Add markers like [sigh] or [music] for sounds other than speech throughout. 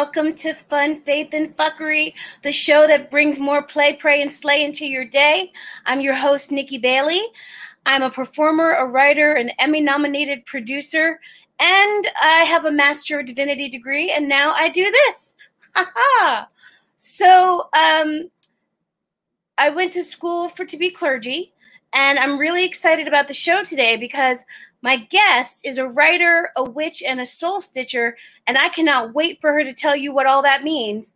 Welcome to Fun, Faith, and Fuckery, the show that brings more play, pray, and slay into your day. I'm your host, Nikki Bailey. I'm a performer, a writer, an Emmy nominated producer, and I have a Master of Divinity degree, and now I do this. [laughs] so, um, I went to school for to be clergy, and I'm really excited about the show today because my guest is a writer, a witch, and a soul stitcher, and I cannot wait for her to tell you what all that means.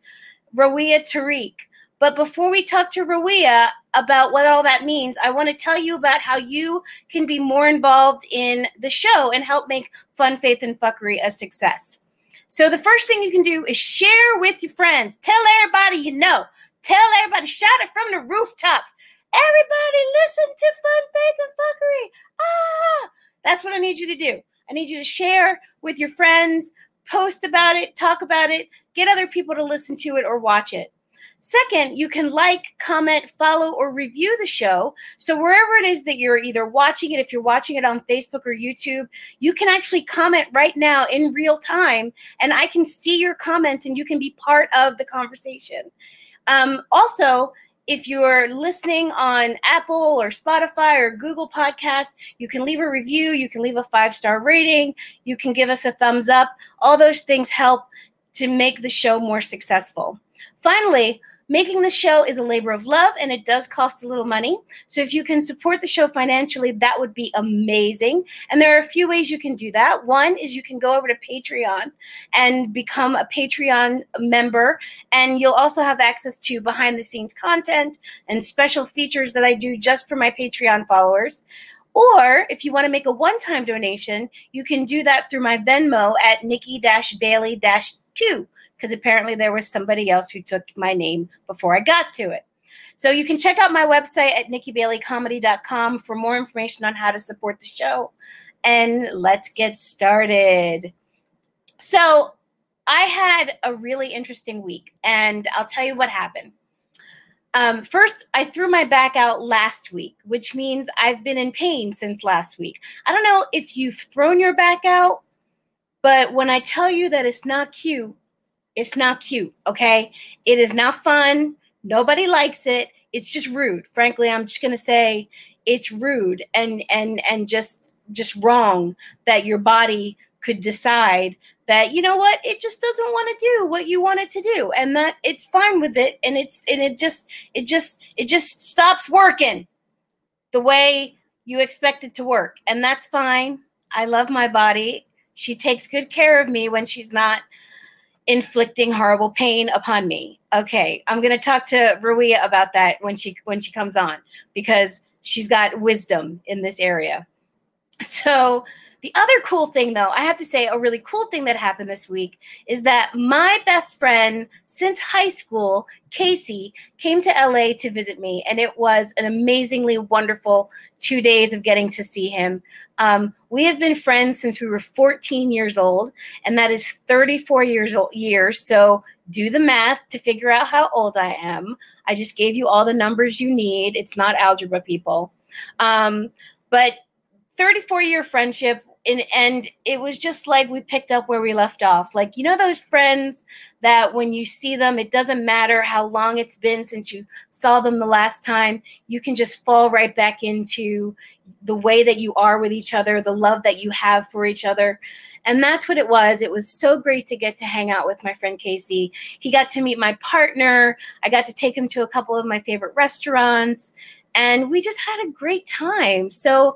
Rawiyah Tariq. But before we talk to Rawiyah about what all that means, I want to tell you about how you can be more involved in the show and help make Fun, Faith, and Fuckery a success. So the first thing you can do is share with your friends. Tell everybody you know. Tell everybody. Shout it from the rooftops. Everybody listen to Fun, Faith, and Fuckery. Ah! That's what I need you to do. I need you to share with your friends, post about it, talk about it, get other people to listen to it or watch it. Second, you can like, comment, follow, or review the show. So, wherever it is that you're either watching it, if you're watching it on Facebook or YouTube, you can actually comment right now in real time, and I can see your comments and you can be part of the conversation. Um, also, if you're listening on Apple or Spotify or Google Podcasts, you can leave a review, you can leave a five star rating, you can give us a thumbs up. All those things help to make the show more successful. Finally, Making the show is a labor of love and it does cost a little money. So if you can support the show financially, that would be amazing. And there are a few ways you can do that. One is you can go over to Patreon and become a Patreon member. And you'll also have access to behind the scenes content and special features that I do just for my Patreon followers. Or if you want to make a one time donation, you can do that through my Venmo at Nikki Bailey 2 because apparently there was somebody else who took my name before I got to it. So you can check out my website at nikkibaileycomedy.com for more information on how to support the show. And let's get started. So I had a really interesting week, and I'll tell you what happened. Um, first, I threw my back out last week, which means I've been in pain since last week. I don't know if you've thrown your back out, but when I tell you that it's not cute, it's not cute, okay? It is not fun. Nobody likes it. It's just rude. Frankly, I'm just going to say it's rude and and and just just wrong that your body could decide that you know what it just doesn't want to do what you want it to do and that it's fine with it and it's and it just it just it just stops working the way you expect it to work and that's fine i love my body she takes good care of me when she's not inflicting horrible pain upon me. Okay, I'm to talk to Rawiyah about that when she when she comes on because she's got wisdom in this area. So, the other cool thing, though, I have to say, a really cool thing that happened this week is that my best friend since high school, Casey, came to LA to visit me, and it was an amazingly wonderful two days of getting to see him. Um, we have been friends since we were 14 years old, and that is 34 years old years. So do the math to figure out how old I am. I just gave you all the numbers you need. It's not algebra, people. Um, but 34 year friendship and and it was just like we picked up where we left off. Like you know those friends that when you see them it doesn't matter how long it's been since you saw them the last time you can just fall right back into the way that you are with each other the love that you have for each other. And that's what it was. It was so great to get to hang out with my friend casey. He got to meet my partner. I got to take him to a couple of my favorite restaurants and we just had a great time. So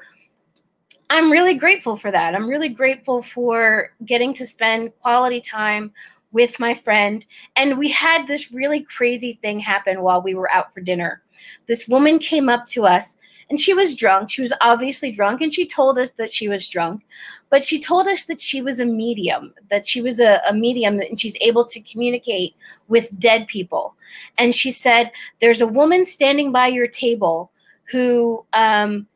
I'm really grateful for that. I'm really grateful for getting to spend quality time with my friend. And we had this really crazy thing happen while we were out for dinner. This woman came up to us and she was drunk. She was obviously drunk and she told us that she was drunk, but she told us that she was a medium, that she was a, a medium and she's able to communicate with dead people. And she said, There's a woman standing by your table who um,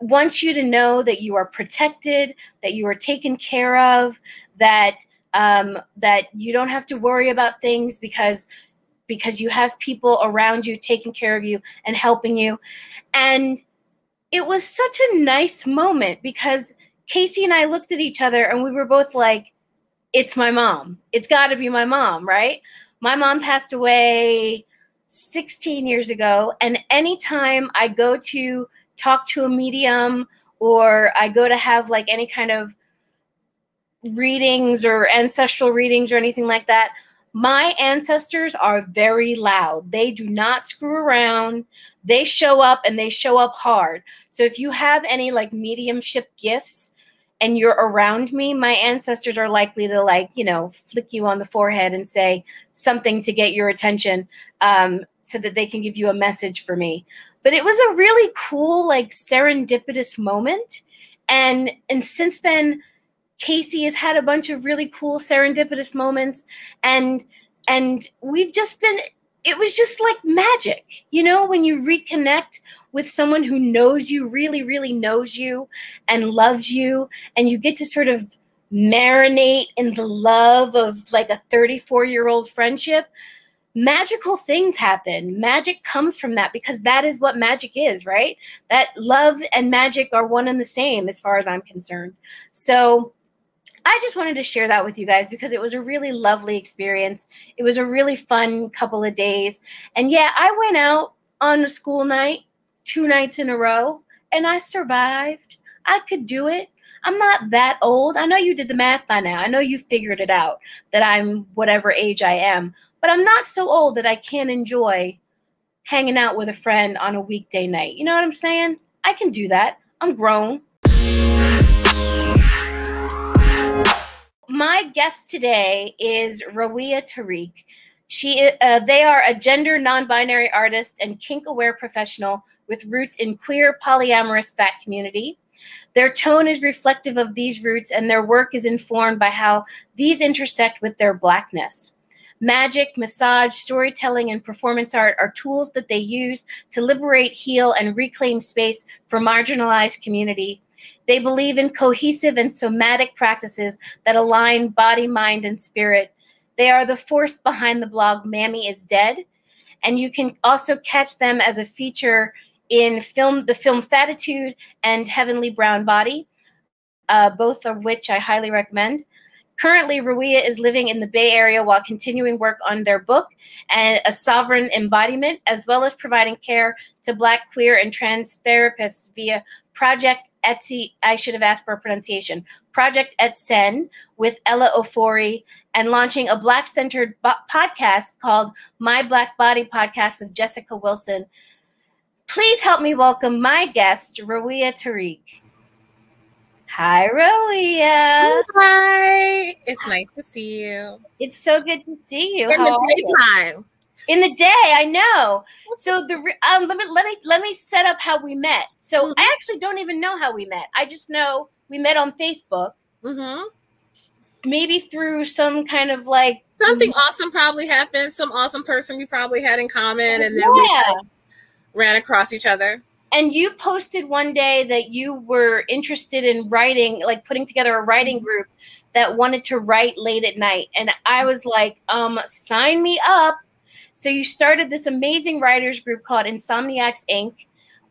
wants you to know that you are protected, that you are taken care of, that um, that you don't have to worry about things because because you have people around you taking care of you and helping you. And it was such a nice moment because Casey and I looked at each other and we were both like, it's my mom. It's got to be my mom, right? My mom passed away 16 years ago. And anytime I go to talk to a medium or I go to have like any kind of readings or ancestral readings or anything like that, my ancestors are very loud. They do not screw around. They show up and they show up hard. So if you have any like mediumship gifts and you're around me, my ancestors are likely to like, you know, flick you on the forehead and say something to get your attention um, so that they can give you a message for me. But it was a really cool, like serendipitous moment. And and since then, Casey has had a bunch of really cool serendipitous moments and and we've just been it was just like magic you know when you reconnect with someone who knows you really really knows you and loves you and you get to sort of marinate in the love of like a 34 year old friendship magical things happen magic comes from that because that is what magic is right that love and magic are one and the same as far as i'm concerned so I just wanted to share that with you guys because it was a really lovely experience. It was a really fun couple of days. And yeah, I went out on a school night two nights in a row and I survived. I could do it. I'm not that old. I know you did the math by now. I know you figured it out that I'm whatever age I am, but I'm not so old that I can't enjoy hanging out with a friend on a weekday night. You know what I'm saying? I can do that. I'm grown. my guest today is Rawiyah Tariq. She, uh, they are a gender non-binary artist and kink-aware professional with roots in queer polyamorous fat community. Their tone is reflective of these roots, and their work is informed by how these intersect with their blackness. Magic, massage, storytelling, and performance art are tools that they use to liberate, heal, and reclaim space for marginalized community they believe in cohesive and somatic practices that align body, mind, and spirit. They are the force behind the blog Mammy is Dead. And you can also catch them as a feature in film, the film Fatitude and Heavenly Brown Body, uh, both of which I highly recommend. Currently, Rawiyah is living in the Bay Area while continuing work on their book and a sovereign embodiment, as well as providing care to Black, queer, and trans therapists via Project Etsy, I should have asked for a pronunciation, Project Etsen with Ella Ofori, and launching a Black centered bo- podcast called My Black Body Podcast with Jessica Wilson. Please help me welcome my guest, Rawiyah Tariq. Hi, Rawiyah. Hi. It's nice to see you. It's so good to see you. In How the daytime. In the day, I know. So the um, let me let me let me set up how we met. So mm-hmm. I actually don't even know how we met. I just know we met on Facebook. Mm-hmm. Maybe through some kind of like something awesome probably happened. Some awesome person we probably had in common, and then yeah. we ran across each other. And you posted one day that you were interested in writing, like putting together a writing group that wanted to write late at night. And I was like, um, sign me up. So you started this amazing writers group called Insomniacs Inc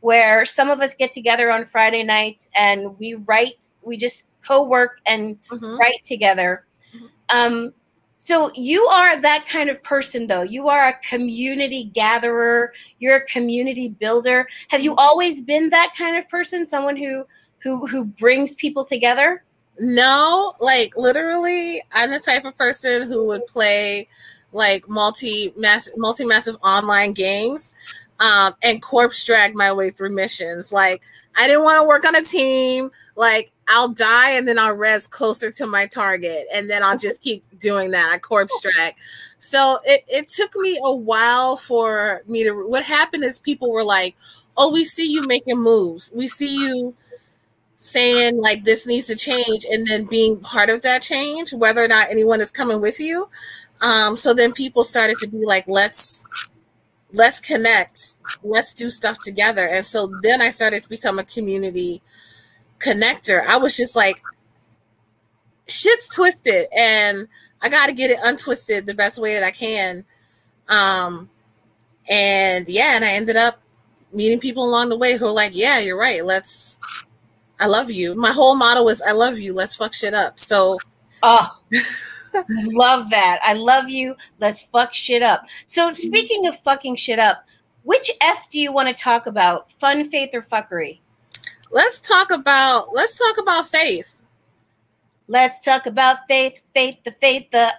where some of us get together on Friday nights and we write, we just co-work and mm-hmm. write together. Mm-hmm. Um, so you are that kind of person though. You are a community gatherer, you're a community builder. Have you always been that kind of person, someone who who who brings people together? No, like literally I'm the type of person who would play like multi mass multi massive online games um, and corpse drag my way through missions. Like I didn't want to work on a team. Like I'll die and then I'll res closer to my target, and then I'll just keep doing that. I corpse drag. So it, it took me a while for me to. What happened is people were like, "Oh, we see you making moves. We see you." saying like this needs to change and then being part of that change whether or not anyone is coming with you um so then people started to be like let's let's connect let's do stuff together and so then i started to become a community connector i was just like shit's twisted and i got to get it untwisted the best way that i can um and yeah and i ended up meeting people along the way who are like yeah you're right let's i love you my whole motto was i love you let's fuck shit up so oh [laughs] love that. I love you. Let's fuck shit up. So, speaking of fucking shit up, which F do you want to talk about? Fun, faith, or fuckery? Let's talk about let's talk about faith. Let's talk about faith, faith, the faith, the.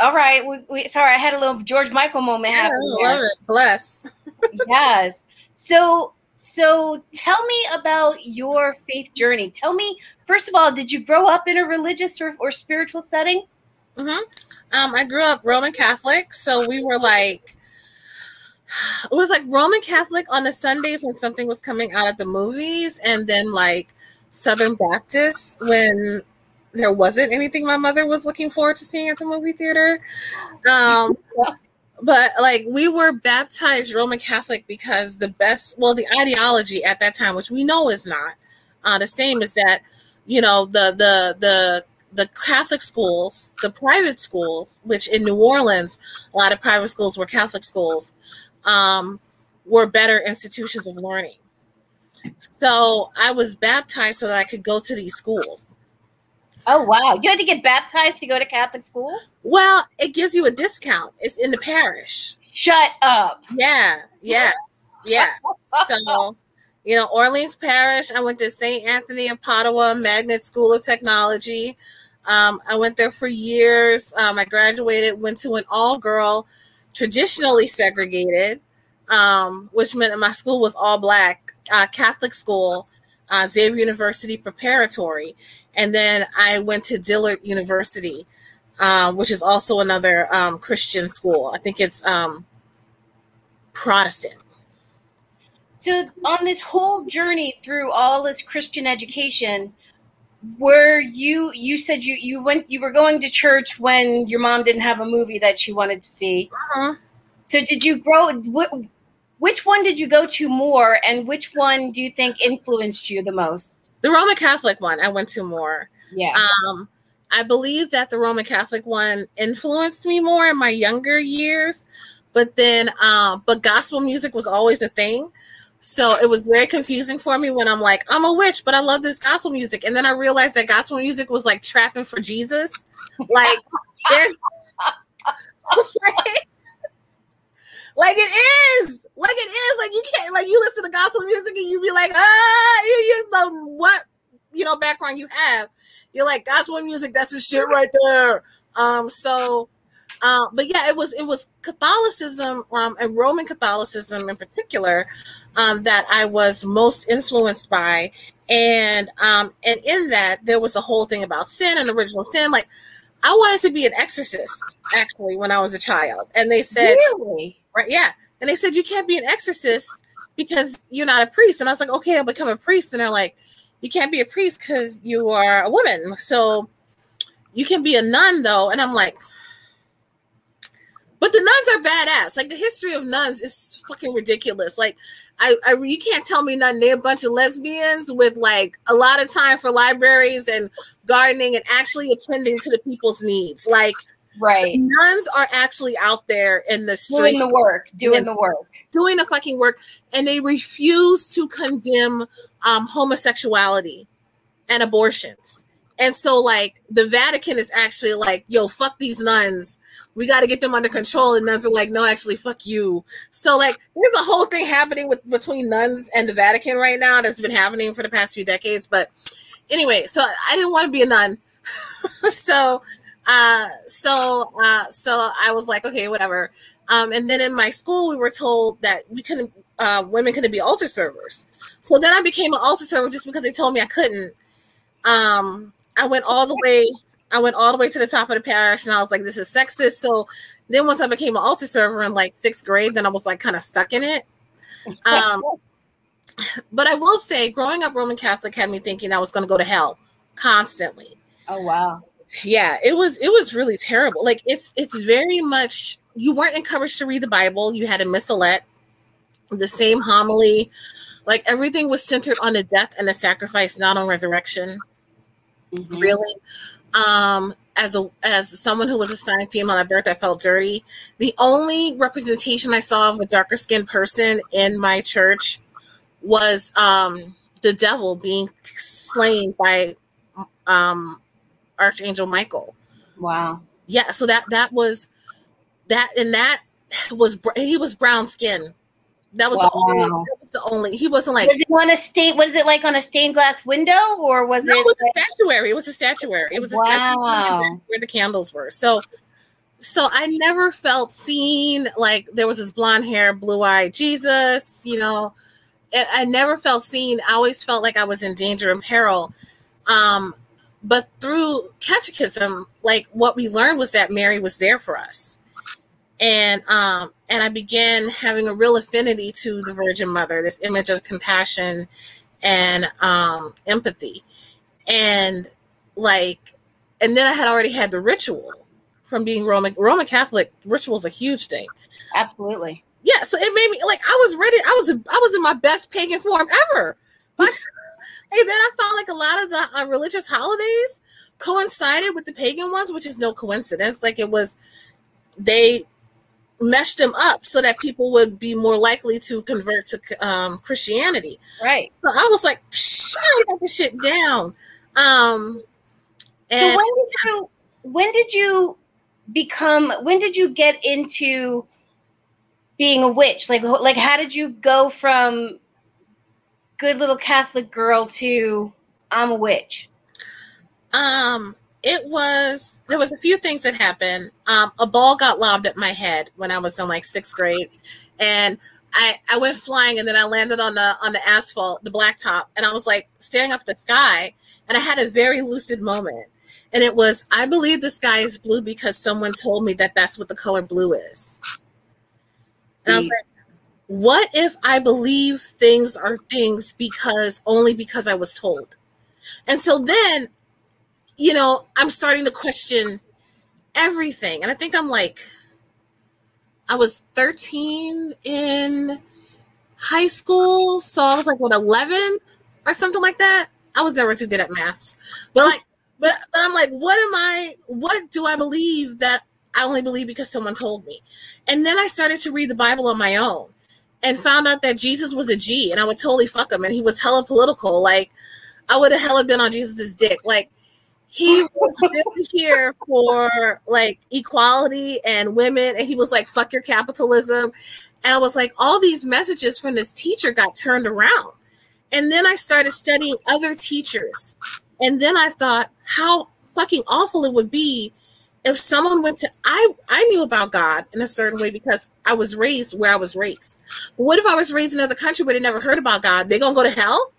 All right, we, we sorry, I had a little George Michael moment Yeah, happen. I love it. Bless. [laughs] yes. So so tell me about your faith journey. Tell me first of all, did you grow up in a religious or, or spiritual setting? hmm Um, I grew up Roman Catholic, so we were like, it was like Roman Catholic on the Sundays when something was coming out at the movies, and then like Southern Baptist when there wasn't anything my mother was looking forward to seeing at the movie theater. Um, but like we were baptized Roman Catholic because the best, well, the ideology at that time, which we know is not uh, the same, is that you know the the the the Catholic schools, the private schools, which in New Orleans, a lot of private schools were Catholic schools, um, were better institutions of learning. So I was baptized so that I could go to these schools. Oh wow. You had to get baptized to go to Catholic school? Well, it gives you a discount. It's in the parish. Shut up. Yeah, yeah, yeah. So, you know, Orleans Parish. I went to St. Anthony of Padua Magnet School of Technology. Um, I went there for years. Um, I graduated, went to an all girl, traditionally segregated, um, which meant that my school was all black, uh, Catholic school, uh, Xavier University Preparatory. And then I went to Dillard University, um, which is also another um, Christian school. I think it's um, Protestant. So on this whole journey through all this Christian education, were you you said you you went you were going to church when your mom didn't have a movie that she wanted to see. Uh-huh. So did you grow wh- which one did you go to more and which one do you think influenced you the most? The Roman Catholic one I went to more. Yeah. Um, I believe that the Roman Catholic one influenced me more in my younger years, but then, um, but gospel music was always a thing. So it was very confusing for me when I'm like, I'm a witch, but I love this gospel music. And then I realized that gospel music was like trapping for Jesus. Like, there's [laughs] like it is. Like it is. Like you can't like you listen to gospel music and you be like, ah, you, you know what you know background you have. You're like gospel music, that's the shit right there. Um, so uh, but yeah, it was it was Catholicism um, and Roman Catholicism in particular um, that I was most influenced by, and um, and in that there was a whole thing about sin and original sin. Like I wanted to be an exorcist actually when I was a child, and they said really? right, yeah, and they said you can't be an exorcist because you're not a priest, and I was like, okay, I'll become a priest, and they're like, you can't be a priest because you are a woman, so you can be a nun though, and I'm like. But the nuns are badass. Like the history of nuns is fucking ridiculous. Like I, I you can't tell me nothing. They're a bunch of lesbians with like a lot of time for libraries and gardening and actually attending to the people's needs. Like Right. nuns are actually out there in the street Doing the work, doing the work. doing the fucking work, and they refuse to condemn um, homosexuality and abortions. And so, like, the Vatican is actually like, yo, fuck these nuns. We got to get them under control. And nuns are like, no, actually, fuck you. So, like, there's a whole thing happening with between nuns and the Vatican right now that's been happening for the past few decades. But anyway, so I didn't want to be a nun. [laughs] so, uh, so, uh, so I was like, okay, whatever. Um, and then in my school, we were told that we couldn't, uh, women couldn't be altar servers. So then I became an altar server just because they told me I couldn't. Um, I went all the way. I went all the way to the top of the parish, and I was like, "This is sexist." So then, once I became an altar server in like sixth grade, then I was like kind of stuck in it. Um, [laughs] but I will say, growing up Roman Catholic had me thinking I was going to go to hell constantly. Oh wow. Yeah, it was it was really terrible. Like it's it's very much you weren't encouraged to read the Bible. You had a missalette, the same homily. Like everything was centered on the death and the sacrifice, not on resurrection Mhm. really um as a as someone who was assigned female at birth i felt dirty the only representation i saw of a darker skinned person in my church was um the devil being slain by um archangel michael Wow. yeah, so that that was that and that was he was brown skin. That was, wow. the only, that was the only. He wasn't like. Was it on a state? Was it like on a stained glass window, or was no, it? it was a statuary. It was a statuary. It was a statuary where the candles were. So, so I never felt seen. Like there was this blonde hair, blue eyed Jesus. You know, I never felt seen. I always felt like I was in danger and peril. Um, but through catechism, like what we learned was that Mary was there for us. And um, and I began having a real affinity to the Virgin Mother, this image of compassion and um, empathy. And like, and then I had already had the ritual from being Roman Roman Catholic. Ritual is a huge thing. Absolutely. Yeah. So it made me like I was ready. I was I was in my best pagan form ever. But [laughs] and then I found like a lot of the uh, religious holidays coincided with the pagan ones, which is no coincidence. Like it was, they meshed them up so that people would be more likely to convert to um, Christianity. Right. So I was like, I got this shit down. Um, and so when did you when did you become when did you get into being a witch? Like like how did you go from good little Catholic girl to I'm a witch? Um, it was there was a few things that happened. Um, a ball got lobbed at my head when I was in like sixth grade, and I I went flying and then I landed on the on the asphalt, the blacktop, and I was like staring up at the sky, and I had a very lucid moment, and it was I believe the sky is blue because someone told me that that's what the color blue is, and I was like, what if I believe things are things because only because I was told? And so then, you know, I'm starting to question everything. And I think I'm like, I was 13 in high school. So I was like, what, 11 or something like that? I was never too good at math. But like, but, but I'm like, what am I, what do I believe that I only believe because someone told me? And then I started to read the Bible on my own and found out that Jesus was a G and I would totally fuck him and he was hella political. Like I would have hella been on Jesus's dick. Like he was really here for like equality and women and he was like fuck your capitalism. And I was like all these messages from this teacher got turned around. And then I started studying other teachers. And then I thought how fucking awful it would be if someone went to I I knew about God in a certain way because I was raised where I was raised. But what if I was raised in another country where they never heard about God? They gonna go to hell?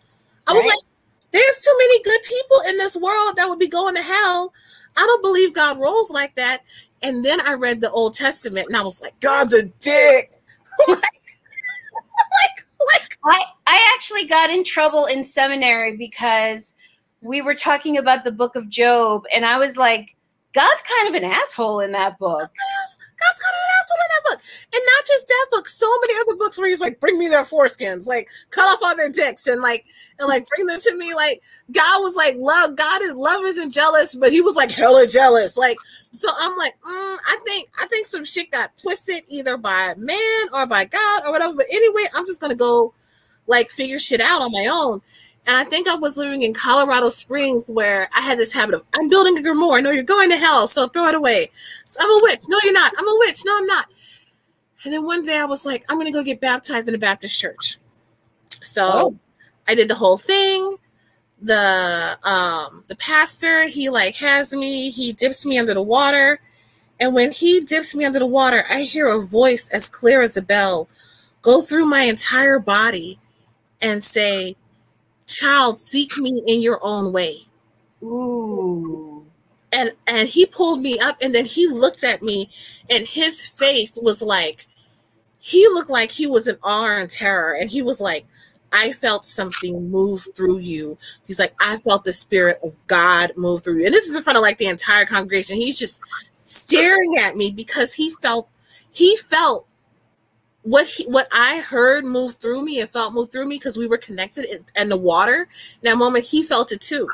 I was right. like, there's too many good people in this world that would be going to hell. I don't believe God rolls like that. And then I read the Old Testament and I was like, God's a dick. [laughs] like, [laughs] like, like I, I actually got in trouble in seminary because we were talking about the book of Job, and I was like, God's kind of an asshole in that book. [laughs] God's kind of an asshole in that book. And not just that book, so many other books where he's like, bring me their foreskins, like cut off all their dicks and like and like bring them to me. Like God was like, love, God is love isn't jealous, but he was like hella jealous. Like, so I'm like, mm, I think I think some shit got twisted either by man or by God or whatever. But anyway, I'm just gonna go like figure shit out on my own. And I think I was living in Colorado Springs where I had this habit of I'm building a grimoire. No, you're going to hell, so throw it away. So I'm a witch. No, you're not. I'm a witch. No, I'm not. And then one day I was like, I'm gonna go get baptized in a Baptist church. So oh. I did the whole thing. The um the pastor, he like has me, he dips me under the water. And when he dips me under the water, I hear a voice as clear as a bell go through my entire body and say, child, seek me in your own way. Ooh. And and he pulled me up and then he looked at me and his face was like he looked like he was in awe and terror and he was like I felt something move through you. He's like, I felt the spirit of God move through you. And this is in front of like the entire congregation. He's just staring at me because he felt he felt what he, what I heard moved through me and felt moved through me because we were connected in, in, the water. In that moment, he felt it too,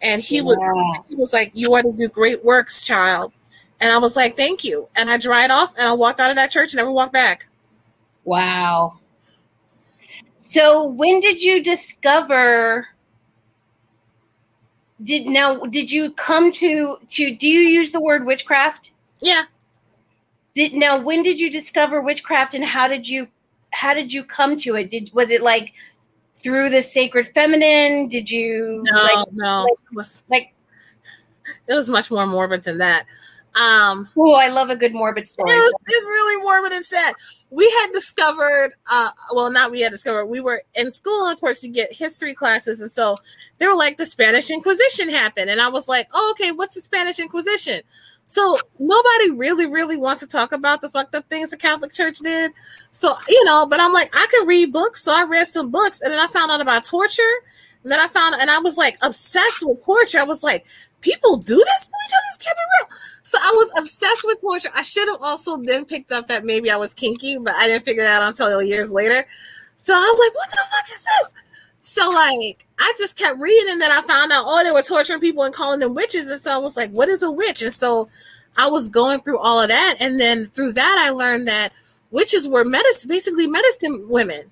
and he yeah. was he was like, "You are to do great works, child." And I was like, "Thank you." And I dried off, and I walked out of that church and never walked back. Wow. So when did you discover? did now did you come to to do you use the word witchcraft? Yeah. Did now when did you discover witchcraft and how did you how did you come to it? Did was it like through the sacred feminine? Did you No, like no. like- it was like it was much more morbid than that. Um oh I love a good morbid story. it was, it's really morbid and sad. We had discovered, uh, well, not we had discovered. We were in school, of course, you get history classes, and so they were like, the Spanish Inquisition happened, and I was like, oh, okay, what's the Spanish Inquisition? So nobody really, really wants to talk about the fucked up things the Catholic Church did. So you know, but I'm like, I can read books, so I read some books, and then I found out about torture, and then I found, and I was like obsessed with torture. I was like, people do this to each other. This can't be real. So I was obsessed with torture. I should have also then picked up that maybe I was kinky, but I didn't figure that out until years later. So I was like, what the fuck is this? So like I just kept reading, and then I found out, oh, they were torturing people and calling them witches. And so I was like, what is a witch? And so I was going through all of that. And then through that, I learned that witches were medicine, basically medicine women.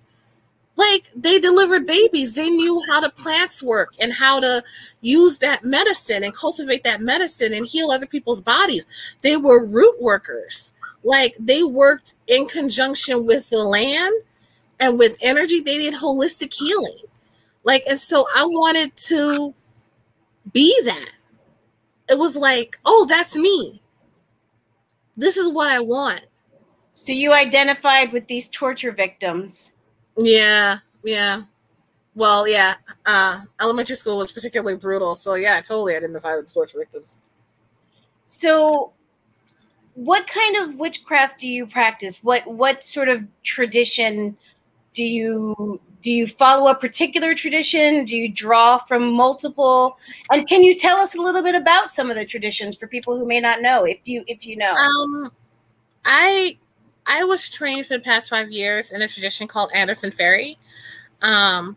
Like they delivered babies. They knew how the plants work and how to use that medicine and cultivate that medicine and heal other people's bodies. They were root workers. Like they worked in conjunction with the land and with energy. They did holistic healing. Like, and so I wanted to be that. It was like, oh, that's me. This is what I want. So you identified with these torture victims. Yeah, yeah. Well, yeah. Uh, elementary school was particularly brutal, so yeah, I totally identify with torture victims. So what kind of witchcraft do you practice? What what sort of tradition do you do you follow a particular tradition? Do you draw from multiple? And can you tell us a little bit about some of the traditions for people who may not know, if you if you know? Um, I I was trained for the past five years in a tradition called Anderson Feri, Um,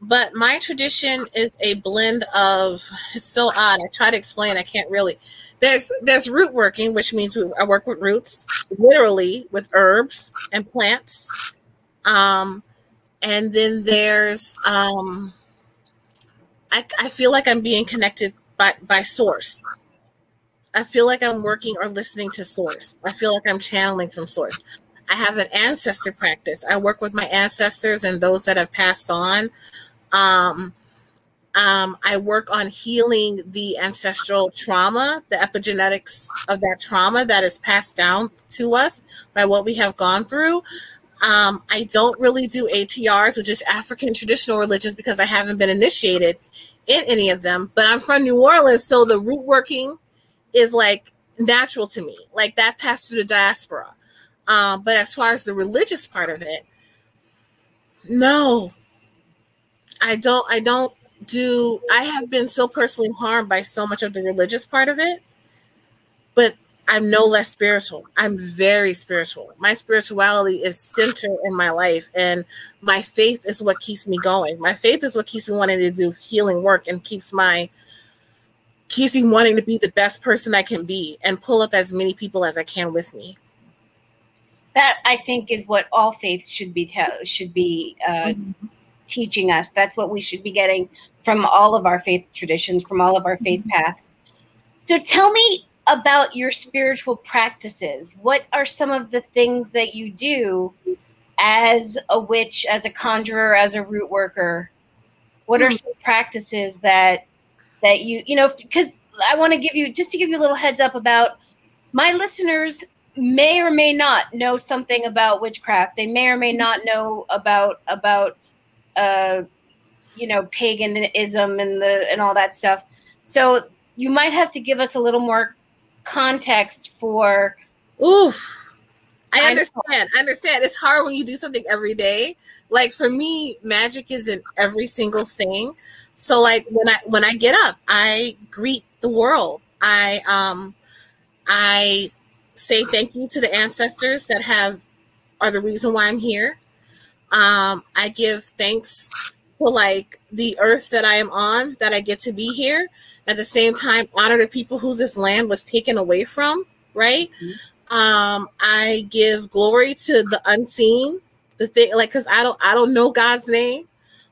but my tradition is a blend of it's so odd. I try to explain, I can't really. There's there's root working, which means we, I work with roots, literally with herbs and plants. Um, and then there's um, I I feel like I'm being connected by by source. I feel like I'm working or listening to source. I feel like I'm channeling from source. I have an ancestor practice. I work with my ancestors and those that have passed on. Um, um, I work on healing the ancestral trauma, the epigenetics of that trauma that is passed down to us by what we have gone through. Um, I don't really do ATRs, which is African traditional religions, because I haven't been initiated in any of them. But I'm from New Orleans, so the root working is like natural to me. Like that passed through the diaspora. Um, but as far as the religious part of it, no, I don't. I don't do. I have been so personally harmed by so much of the religious part of it, but I'm no less spiritual. I'm very spiritual. My spirituality is center in my life, and my faith is what keeps me going. My faith is what keeps me wanting to do healing work and keeps my keeps me wanting to be the best person I can be and pull up as many people as I can with me. that I think is what all faiths should be tell should be uh, teaching us. That's what we should be getting from all of our faith traditions, from all of our faith paths. So tell me about your spiritual practices. What are some of the things that you do as a witch, as a conjurer, as a root worker? What are some practices that that you you know because I want to give you just to give you a little heads up about my listeners may or may not know something about witchcraft. They may or may not know about about uh you know paganism and the and all that stuff. So you might have to give us a little more context for Oof. I understand. I understand. It's hard when you do something every day. Like for me, magic is in every single thing. So like when I when I get up, I greet the world. I um I say thank you to the ancestors that have are the reason why I'm here. Um I give thanks to like the earth that I am on that I get to be here. At the same time honor the people whose this land was taken away from, right? um i give glory to the unseen the thing like because i don't i don't know god's name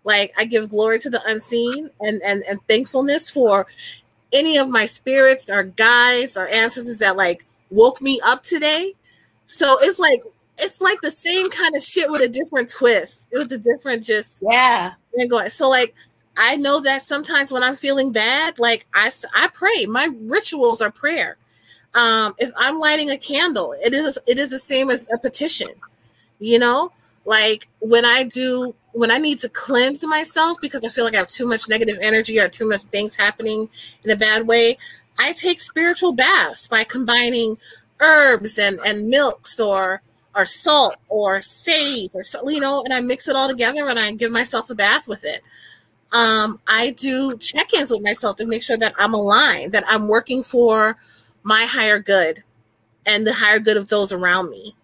Like I give glory to the unseen and and and thankfulness for any of my spirits or guides or ancestors that like woke me up today. So it's like it's like the same kind of shit with a different twist, with a different just yeah. And going so like I know that sometimes when I'm feeling bad, like I I pray. My rituals are prayer. Um, if I'm lighting a candle, it is it is the same as a petition. You know, like when I do when I need to cleanse myself because I feel like I have too much negative energy or too much things happening in a bad way, I take spiritual baths by combining herbs and and milks or or salt or sage or you know, and I mix it all together and I give myself a bath with it. Um, I do check-ins with myself to make sure that I'm aligned, that I'm working for my higher good and the higher good of those around me.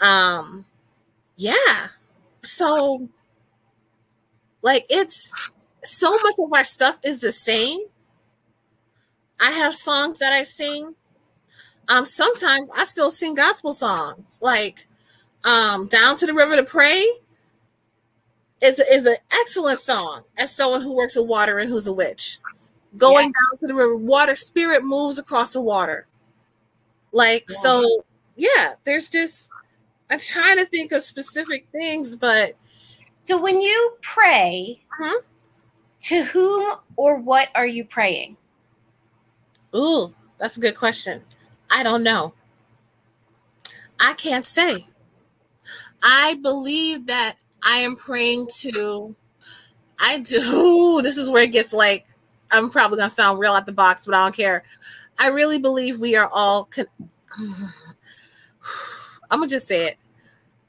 Um, yeah. So like it's so much of our stuff is the same. I have songs that I sing. Um, sometimes I still sing gospel songs, like um, "Down to the River to Pray." Is is an excellent song as someone who works with water and who's a witch. Going yeah. down to the river, water spirit moves across the water. Like yeah. so, yeah. There's just I'm trying to think of specific things, but so when you pray, uh-huh. to whom or what are you praying? Ooh, that's a good question. I don't know. I can't say. I believe that I am praying to, I do, [laughs] this is where it gets like, I'm probably going to sound real at the box, but I don't care. I really believe we are all, con- [sighs] I'm going to just say it.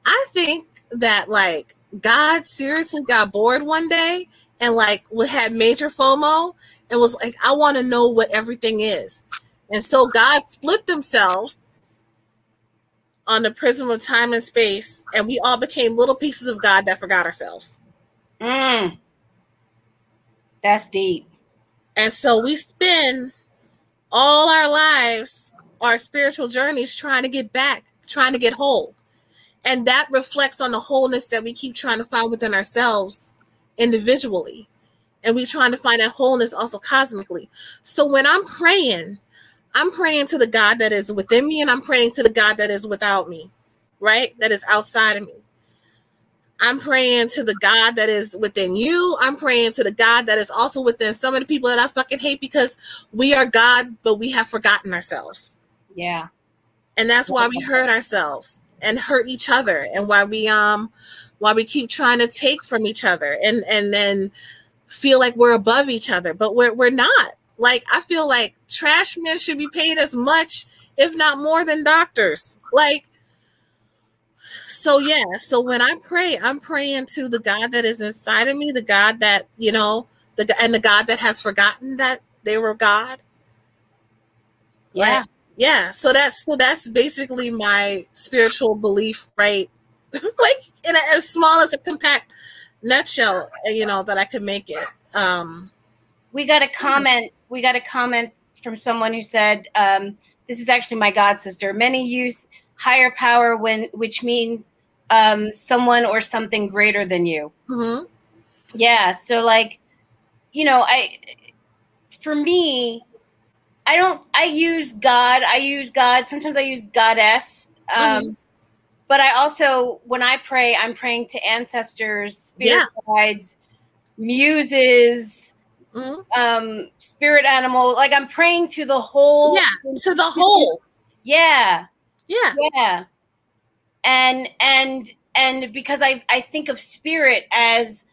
I think that like God seriously got bored one day and like had major FOMO and was like, I want to know what everything is. And so God split themselves on the prism of time and space, and we all became little pieces of God that forgot ourselves. Mm. That's deep. And so we spend all our lives, our spiritual journeys, trying to get back, trying to get whole. And that reflects on the wholeness that we keep trying to find within ourselves individually. And we trying to find that wholeness also cosmically. So when I'm praying, I'm praying to the God that is within me and I'm praying to the God that is without me, right? That is outside of me. I'm praying to the God that is within you. I'm praying to the God that is also within some of the people that I fucking hate because we are God, but we have forgotten ourselves. Yeah. And that's why we hurt ourselves and hurt each other and why we um why we keep trying to take from each other and and then feel like we're above each other, but we're we're not. Like I feel like trash men should be paid as much, if not more, than doctors. Like, so yeah. So when I pray, I'm praying to the God that is inside of me, the God that you know, the and the God that has forgotten that they were God. Yeah. Like, yeah. So that's so that's basically my spiritual belief, right? [laughs] like in a, as small as a compact nutshell, you know, that I could make it. Um we got a comment we got a comment from someone who said, um, "This is actually my god sister." Many use higher power when, which means um, someone or something greater than you. Mm-hmm. Yeah. So, like, you know, I, for me, I don't. I use God. I use God. Sometimes I use goddess. Um, mm-hmm. But I also, when I pray, I'm praying to ancestors, spirit yeah. guides, muses, mm-hmm. um, spirit animal. Like I'm praying to the whole. Yeah, to the whole. Yeah. Yeah. Yeah. And and and because I I think of spirit as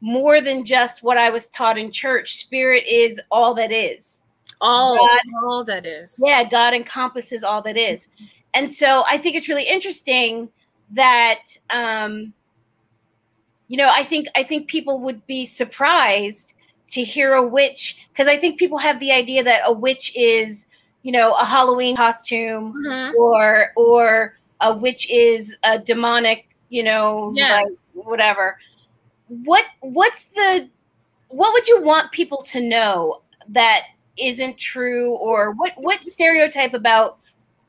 more than just what I was taught in church. Spirit is all that is. All, God, all that is. Yeah, God encompasses all that is. And so I think it's really interesting that um you know, I think I think people would be surprised to hear a witch because I think people have the idea that a witch is, you know, a Halloween costume mm-hmm. or or a witch is a demonic, you know, yeah. like whatever. What what's the what would you want people to know that isn't true or what what stereotype about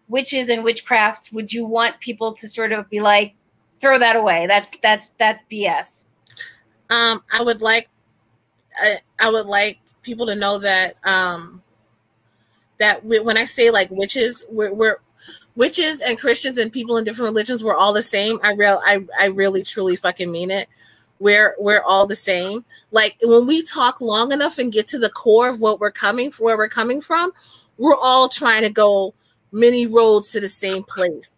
witches and witchcraft would you want people to sort of be like throw that away that's that's that's bs Um, I would like, I, I would like people to know that um, that we, when I say like witches, we're, we're witches and Christians and people in different religions, we're all the same. I real, I, I really truly fucking mean it. We're we're all the same. Like when we talk long enough and get to the core of what we're coming, where we're coming from, we're all trying to go many roads to the same place.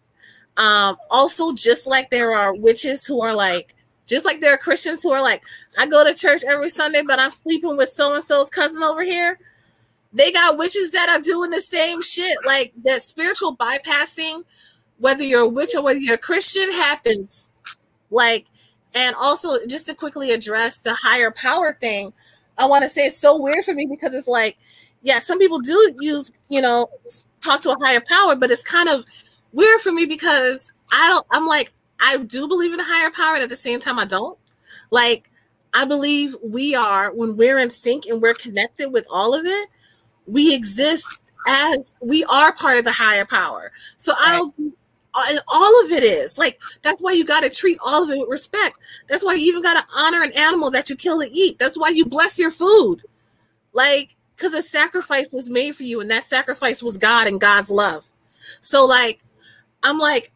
Um, also, just like there are witches who are like, just like there are Christians who are like, I go to church every Sunday, but I'm sleeping with so and so's cousin over here. They got witches that are doing the same shit. Like that spiritual bypassing, whether you're a witch or whether you're a Christian, happens. Like, and also just to quickly address the higher power thing, I want to say it's so weird for me because it's like, yeah, some people do use, you know, talk to a higher power, but it's kind of weird for me because I don't, I'm like, I do believe in a higher power, and at the same time, I don't. Like, I believe we are, when we're in sync and we're connected with all of it, we exist as we are part of the higher power. So I don't, uh, and all of it is like that's why you got to treat all of it with respect. That's why you even got to honor an animal that you kill to eat. That's why you bless your food, like because a sacrifice was made for you, and that sacrifice was God and God's love. So like I'm like,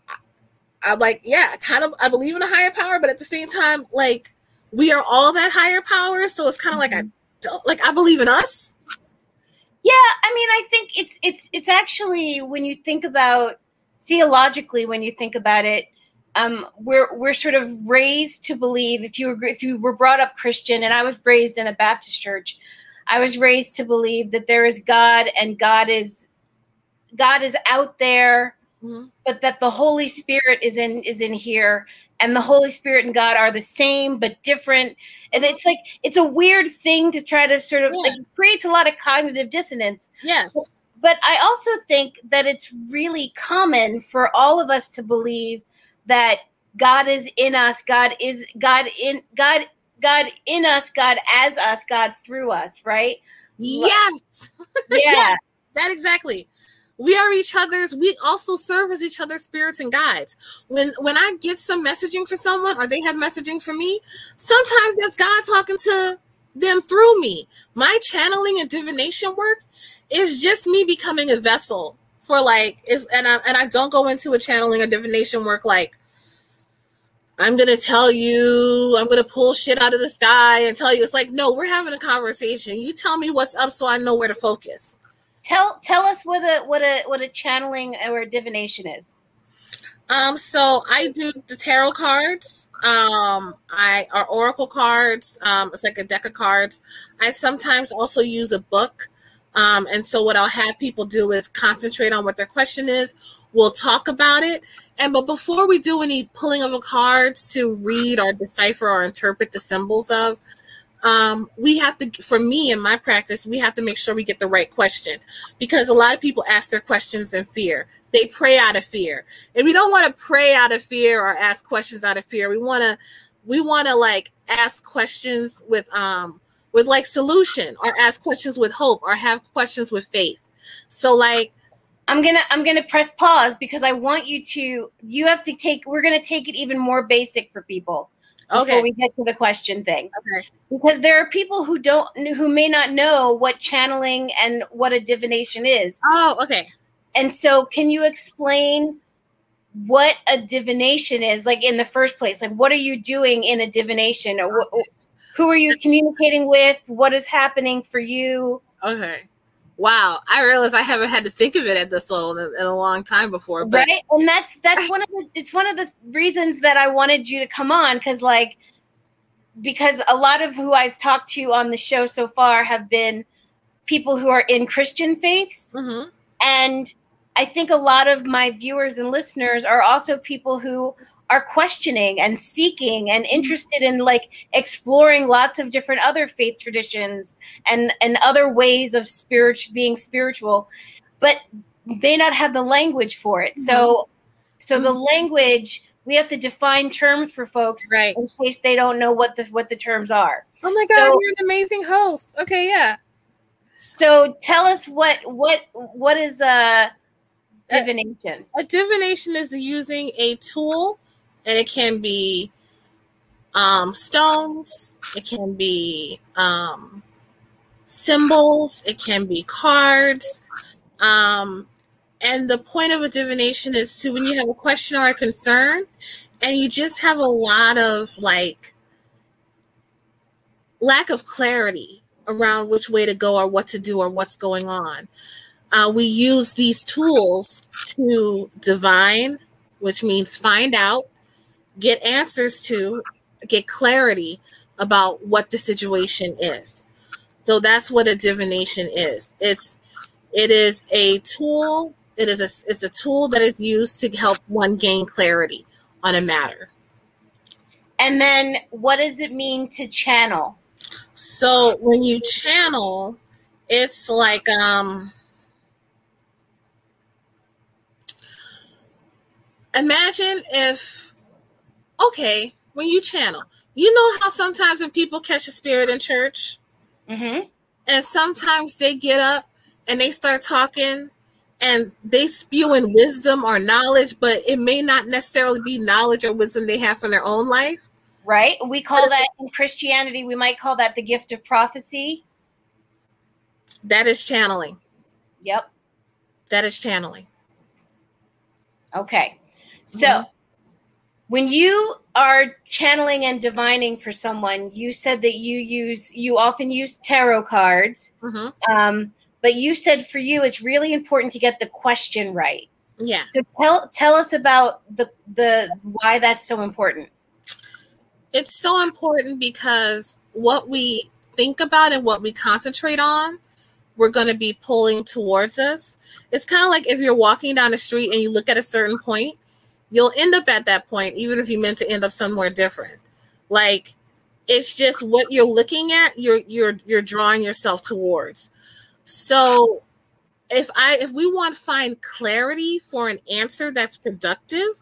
I'm like, yeah, kind of, I believe in a higher power, but at the same time, like, we are all that higher power. So it's kind of like I mm-hmm. don't like I believe in us. Yeah, I mean, I think it's it's it's actually when you think about theologically, when you think about it, um, we're we're sort of raised to believe. If you were if you were brought up Christian, and I was raised in a Baptist church, I was raised to believe that there is God, and God is God is out there mm-hmm. but that the Holy Spirit is in is in here, and the Holy Spirit and God are the same but different. And it's like it's a weird thing to try to sort of yeah. like creates a lot of cognitive dissonance. Yes. But, but I also think that it's really common for all of us to believe that God is in us, God is God in God God in us, God as us, God through us, right? Yes. [laughs] Yeah. yes, that exactly we are each other's we also serve as each other's spirits and guides when when i get some messaging for someone or they have messaging for me sometimes that's god talking to them through me my channeling and divination work is just me becoming a vessel for like is and i and i don't go into a channeling or divination work like I'm gonna tell you, I'm gonna pull shit out of the sky and tell you. It's like, no, we're having a conversation. You tell me what's up so I know where to focus tell tell us what a what a what a channeling or a divination is. Um, so I do the tarot cards. Um, I are oracle cards. Um, it's like a deck of cards. I sometimes also use a book. Um, and so what I'll have people do is concentrate on what their question is. We'll talk about it. And but before we do any pulling of the cards to read or decipher or interpret the symbols of, um, we have to, for me in my practice, we have to make sure we get the right question because a lot of people ask their questions in fear. They pray out of fear, and we don't want to pray out of fear or ask questions out of fear. We want to, we want to like ask questions with um with like solution, or ask questions with hope, or have questions with faith. So like. I'm gonna I'm gonna press pause because I want you to you have to take we're gonna take it even more basic for people before okay. we get to the question thing. Okay. Because there are people who don't who may not know what channeling and what a divination is. Oh, okay. And so can you explain what a divination is like in the first place? Like what are you doing in a divination or who are you communicating with? What is happening for you? Okay wow, I realize I haven't had to think of it at this level in, in a long time before. But right, and that's that's one of the it's one of the reasons that I wanted you to come on because like because a lot of who I've talked to on the show so far have been people who are in Christian faiths, mm-hmm. and I think a lot of my viewers and listeners are also people who are questioning and seeking and mm-hmm. interested in like exploring lots of different other faith traditions and and other ways of spiritual being spiritual but they not have the language for it so mm-hmm. so the mm-hmm. language we have to define terms for folks right in case they don't know what the what the terms are oh my god so, you're an amazing host okay yeah so tell us what what what is a divination a, a divination is using a tool and it can be um, stones, it can be um, symbols, it can be cards. Um, and the point of a divination is to when you have a question or a concern, and you just have a lot of like lack of clarity around which way to go or what to do or what's going on. Uh, we use these tools to divine, which means find out, get answers to, get clarity about what the situation is. So that's what a divination is. It's it is a tool. It is a it's a tool that is used to help one gain clarity on a matter. And then what does it mean to channel? So when you channel, it's like um imagine if okay, when you channel, you know how sometimes when people catch a spirit in church, Mm-hmm. and sometimes they get up and they start talking and they spewing wisdom or knowledge, but it may not necessarily be knowledge or wisdom they have from their own life. Right? We call that in Christianity, we might call that the gift of prophecy. That is channeling. Yep. That is channeling. Okay. So Mhm. When you are channeling and divining for someone, you said that you use you often use tarot cards. hmm Um, but you said for you it's really important to get the question right. Yeah. So tell tell us about the the why that's so important. It's so important because what we think about and what we concentrate on, we're going to be pulling towards us. It's kind of like if you're walking down the street and you look at a certain point, you'll end up at that point, even if you meant to end up somewhere different. Like it's just what you're looking at, you're you're you're drawing yourself towards. So if I if we want to find clarity for an answer that's productive,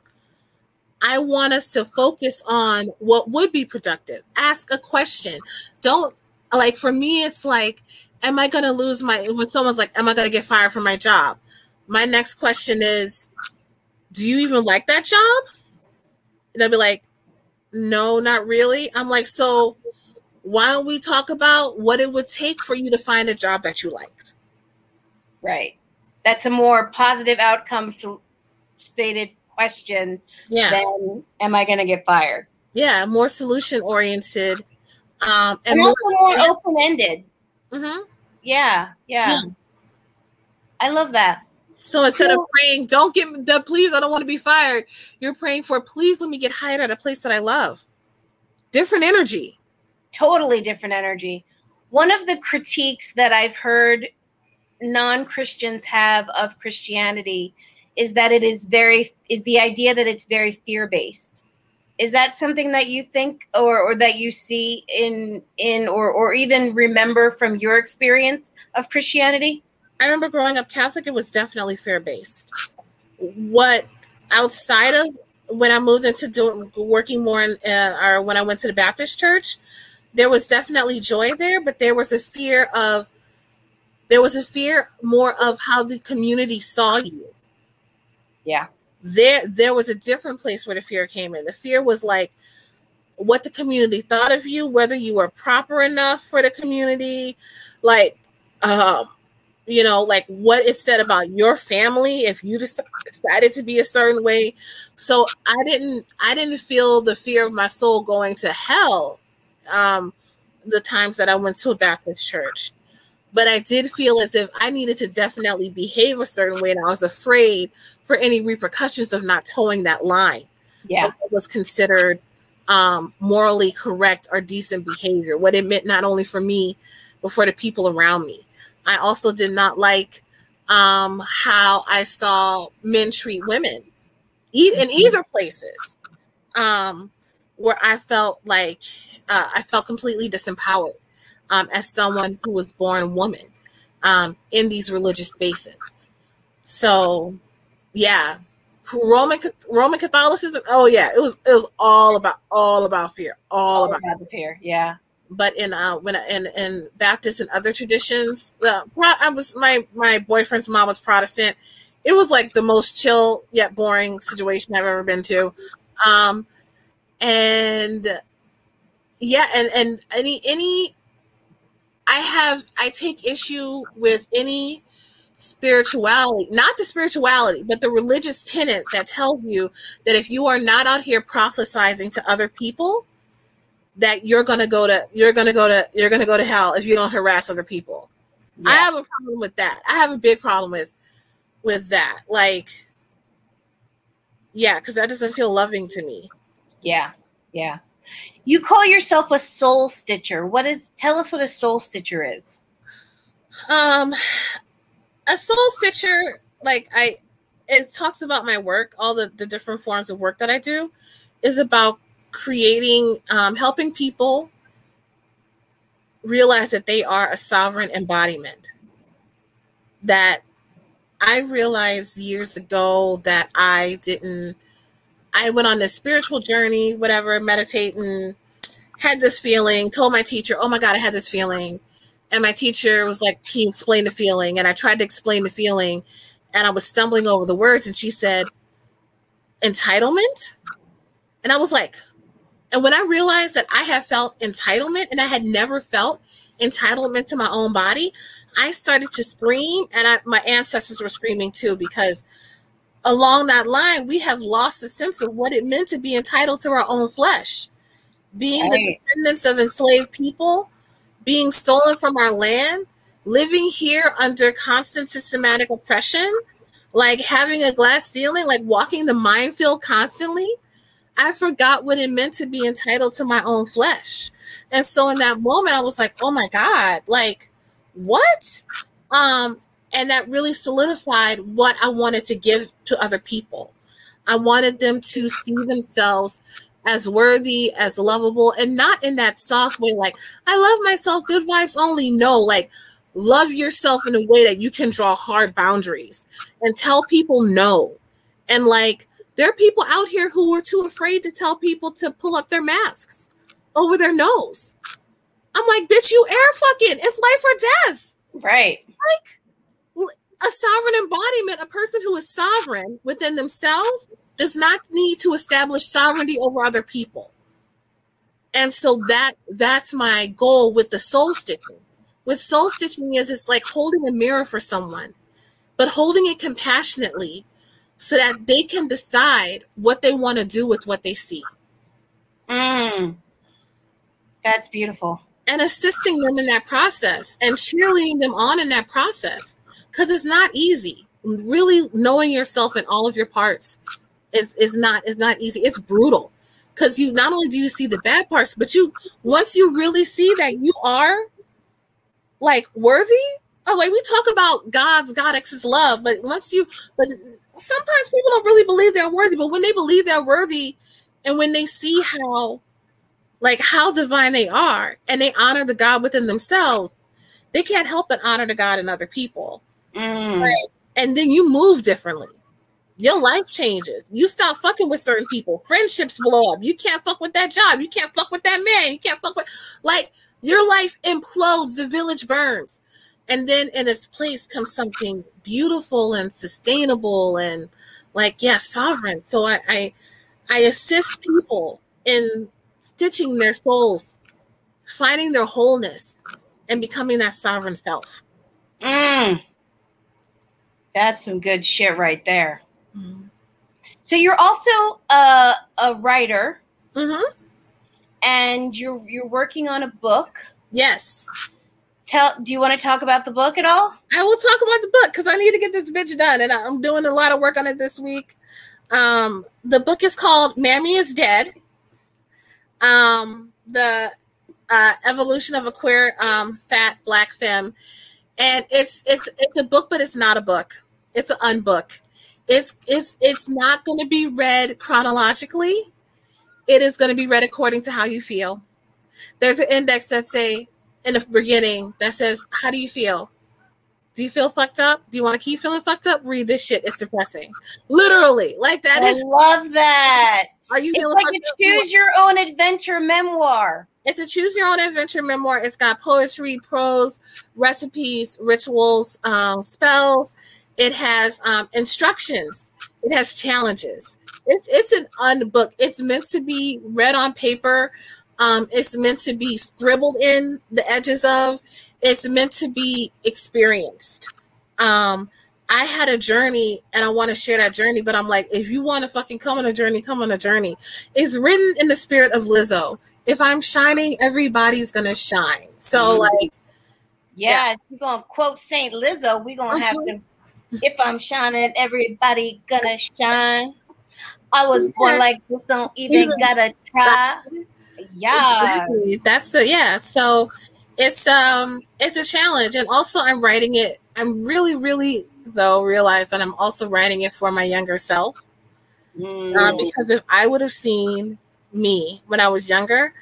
I want us to focus on what would be productive. Ask a question. Don't like for me, it's like, am I gonna lose my when someone's like, Am I gonna get fired from my job? My next question is, Do you even like that job? And I'll be like, No, not really. I'm like, so why don't we talk about what it would take for you to find a job that you liked? Right. That's a more positive outcome stated question Yeah. than am I going to get fired? yeah, more solution oriented. Um and And more also more open ended. Mm-hmm. Yeah, yeah. Yeah. I love that. So instead of praying, don't get me the please, I don't want to be fired, you're praying for please let me get hired at a place that I love. Different energy. Totally different energy. One of the critiques that I've heard non Christians have of Christianity is that it is very, is the idea that it's very fear based. Is that something that you think or, or that you see in, in or, or even remember from your experience of Christianity? I remember growing up Catholic, it was definitely fear based. What outside of when I moved into doing working more in, uh, or when I went to the Baptist church, there was definitely joy there, but there was a fear of there was a fear more of how the community saw you. Yeah. There there was a different place where the fear came in. The fear was like what the community thought of you, whether you were proper enough for the community, like um you know, like what is said about your family if you decided to be a certain way. So I didn't I didn't feel the fear of my soul going to hell um the times that I went to a Baptist church. But I did feel as if I needed to definitely behave a certain way, and I was afraid for any repercussions of not toeing that line Yeah. what was considered um, morally correct or decent behavior, what it meant not only for me, but for the people around me. I also did not like um, how I saw men treat women e- in either places, um, where I felt like uh, I felt completely disempowered um, as someone who was born woman um, in these religious spaces. So, yeah, Roman Roman Catholicism. Oh yeah, it was it was all about all about fear, all about. the fear. Yeah. But in uh when in in Baptist and other traditions, uh, I was my my boyfriend's mom was Protestant. It was like the most chill yet boring situation I've ever been to, um, and yeah, and and any any I have I take issue with any spirituality, not the spirituality, but the religious tenet that tells you that if you are not out here prophesizing to other people, that you're gonna go to you're gonna go to you're gonna go to hell if you don't harass other people. Yeah. I have a problem with that. I have a big problem with with that. Like, yeah, because that doesn't feel loving to me. Yeah, yeah. You call yourself a soul stitcher. What is? Tell us what a soul stitcher is. Um, a soul stitcher, like I, it talks about my work, all the the different forms of work that I do, is about creating, um, helping people realize that they are a sovereign embodiment. That I realized years ago that I didn't I went on this spiritual journey, whatever, meditating, had this feeling, told my teacher, oh my God, I had this feeling. And my teacher was like, Can you explain the feeling? And I tried to explain the feeling and I was stumbling over the words. And she said, Entitlement? And I was like, and when I realized that I had felt entitlement and I had never felt entitlement to my own body, I started to scream. And I, my ancestors were screaming too because along that line, we have lost the sense of what it meant to be entitled to our own flesh. Being right. the descendants of enslaved people, being stolen from our land, living here under constant systematic oppression, like having a glass ceiling, like walking the minefield constantly. I forgot what it meant to be entitled to my own flesh. And so in that moment, I was like, oh my God, like, what? Um, and that really solidified what I wanted to give to other people. I wanted them to see themselves as worthy, as lovable, and not in that soft way, like, I love myself, good vibes only. No, like, love yourself in a way that you can draw hard boundaries and tell people no. And like, there are people out here who are too afraid to tell people to pull up their masks over their nose. I'm like, bitch, you air fucking. It's life or death. Right. Like, a sovereign embodiment, a person who is sovereign within themselves, does not need to establish sovereignty over other people. And so that that's my goal with the soul stitching. With soul stitching is it's like holding a mirror for someone, but holding it compassionately so that they can decide what they want to do with what they see. Mm. That's beautiful. And assisting them in that process and cheerleading them on in that process because it's not easy. Really knowing yourself in all of your parts is is not is not easy. It's brutal because you not only do you see the bad parts, but you once you really see that you are like worthy. Oh, like we talk about God's God X's love, but once you but sometimes people don't really believe they're worthy, but when they believe they're worthy and when they see how like how divine they are and they honor the God within themselves, they can't help but honor the God in other people. Mm. Right? And then you move differently. Your life changes. You stop fucking with certain people. Friendships blow up. You can't fuck with that job. You can't fuck with that man. You can't fuck with like your life implodes. The village burns. And then in its place comes something beautiful and sustainable and like, yeah, sovereign. So I I, I assist people in stitching their souls, finding their wholeness, and becoming that sovereign self. Mm. That's some good shit right there. Mm-hmm. So you're also a, a writer, mm-hmm. and you're you're working on a book. Yes. Tell. Do you want to talk about the book at all? I will talk about the book because I need to get this bitch done, and I'm doing a lot of work on it this week. Um, the book is called "Mammy is Dead." Um, the uh, evolution of a queer um, fat black femme and it's it's it's a book, but it's not a book. It's an unbook. It's it's it's not going to be read chronologically. It is going to be read according to how you feel. There's an index that say in the beginning that says, "How do you feel? Do you feel fucked up? Do you want to keep feeling fucked up? Read this shit. It's depressing. Literally, like that I is. love that. Are you it's feeling like a choose your own adventure memoir? It's a choose your own adventure memoir. It's got poetry, prose, recipes, rituals, um, spells. It has um, instructions. It has challenges. It's it's an unbook. It's meant to be read on paper Um, it's meant to be scribbled in the edges of. It's meant to be experienced. Um, I had a journey and I want to share that journey, but I'm like, if you want to fucking come on a journey, come on a journey. It's written in the spirit of Lizzo. If I'm shining, everybody's gonna shine. So mm-hmm. like yeah, yeah. we're gonna quote Saint Lizzo, we're gonna have to if I'm shining, everybody gonna shine. I was born like this, don't even gotta try. Yeah. Exactly. That's the yeah. So it's um it's a challenge. And also I'm writing it. I'm really, really though realize that I'm also writing it for my younger self. Mm. Uh, because if I would have seen me when I was younger,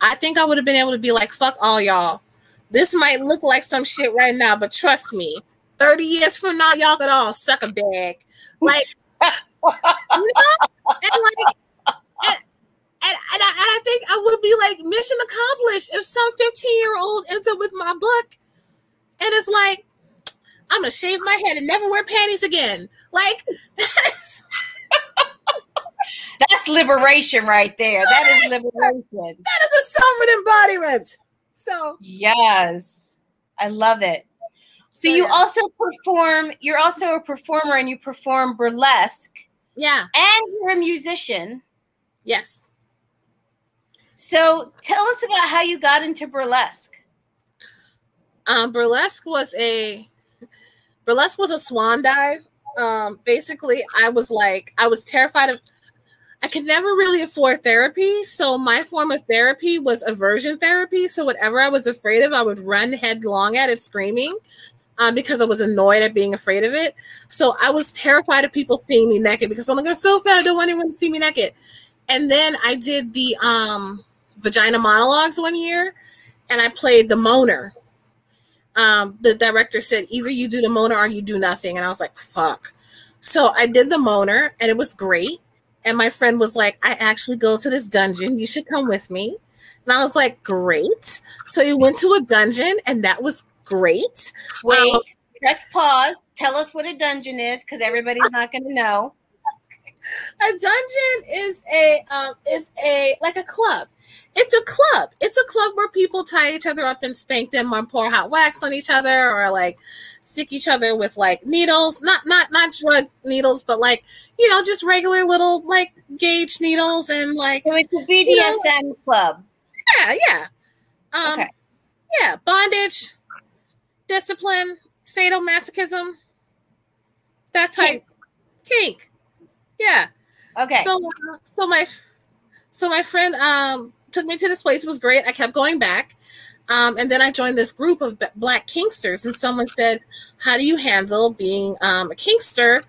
I think I would have been able to be like, fuck all y'all. This might look like some shit right now, but trust me, 30 years from now, y'all could all suck a bag. Like, [laughs] you know? And like, and, and, and, I, and I think I would be like, mission accomplished if some 15 year old ends up with my book and it's like, I'm gonna shave my head and never wear panties again. Like, [laughs] that's liberation right there. That is liberation. That is a sovereign embodiment. So, yes, I love it. So, so you yeah. also perform, you're also a performer and you perform burlesque. Yeah. And you're a musician. Yes. So tell us about how you got into burlesque. Um, burlesque was a burlesque was a swan dive. Um, basically, I was like, I was terrified of I could never really afford therapy. So my form of therapy was aversion therapy. So whatever I was afraid of, I would run headlong at it screaming um, because I was annoyed at being afraid of it. So I was terrified of people seeing me naked because I'm like, I'm so fat, I don't want anyone to see me naked. And then I did the um, vagina monologues one year and I played the moaner. Um, the director said, either you do the moaner or you do nothing. And I was like, fuck. So I did the moaner and it was great. And my friend was like, I actually go to this dungeon. You should come with me. And I was like, great. So we went to a dungeon and that was great. Wait, um, press pause. Tell us what a dungeon is because everybody's not going to know. A dungeon is a um, is a like a club. It's a club. It's a club where people tie each other up and spank them or pour hot wax on each other or like stick each other with like needles. Not not not drug needles, but like you know just regular little like gauge needles and like. So it's a BDSM you know, club. Yeah, yeah. Um, okay. Yeah, bondage, discipline, sadomasochism, that type kink. kink. Yeah. Okay. So uh, so my so my friend um took me to this place. It was great. I kept going back. Um, and then I joined this group of black kinksters, and someone said, "How do you handle being um, a kinkster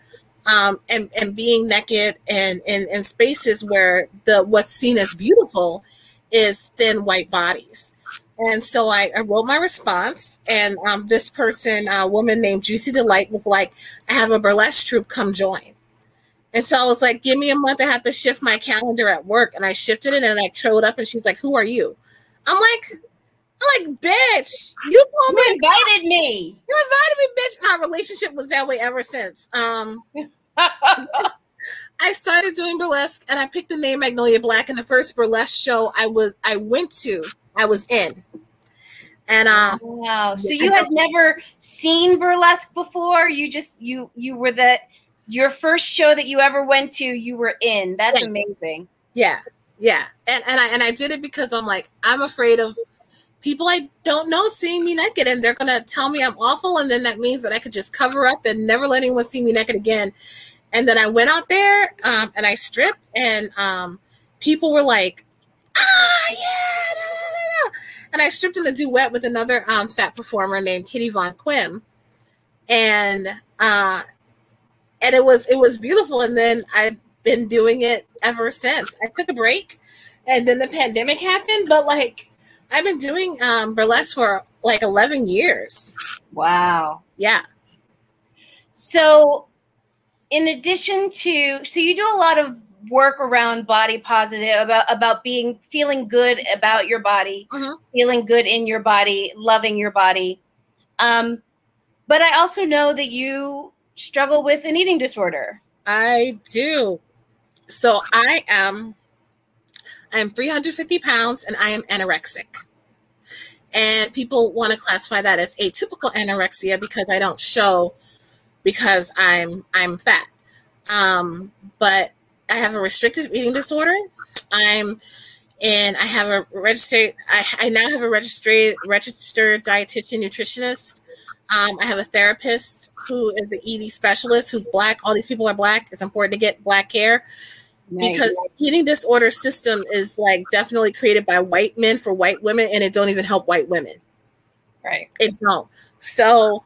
um, and and being naked and in, in spaces where the what's seen as beautiful is thin white bodies?" And so I, I wrote my response, and um, this person, a woman named Juicy Delight, was like, "I have a burlesque troupe, come join." And so I was like, "Give me a month. I have to shift my calendar at work," and I shifted it, and I showed up, and she's like, "Who are you?" I'm like, "I'm like, bitch, you told me you invited me. You invited me, bitch." Our relationship was that way ever since. Um, [laughs] I started doing burlesque, and I picked the name Magnolia Black. And the first burlesque show I was I went to I was in. And um wow. So you had never seen burlesque before? You just you you were the your first show that you ever went to, you were in. That's yeah. amazing. Yeah. Yeah. And and I and I did it because I'm like, I'm afraid of people I don't know seeing me naked and they're gonna tell me I'm awful, and then that means that I could just cover up and never let anyone see me naked again. And then I went out there um, and I stripped, and um, people were like, "Ah, yeah, and I stripped in a duet with another um, fat performer named Kitty Von Quim, and uh, and it was it was beautiful. And then I've been doing it ever since. I took a break, and then the pandemic happened. But like I've been doing um, burlesque for like eleven years. Wow. Yeah. So, in addition to, so you do a lot of work around body positive about about being feeling good about your body mm-hmm. feeling good in your body loving your body um but i also know that you struggle with an eating disorder i do so i am I am 350 pounds and I am anorexic. And people want to classify that as atypical anorexia because I don't show because I'm I'm fat. Um, but I have a restrictive eating disorder. I'm and I have a registered. I, I now have a registered registered dietitian nutritionist. Um, I have a therapist who is an ED specialist who's black. All these people are black. It's important to get black care nice. because eating disorder system is like definitely created by white men for white women, and it don't even help white women. Right. It don't. So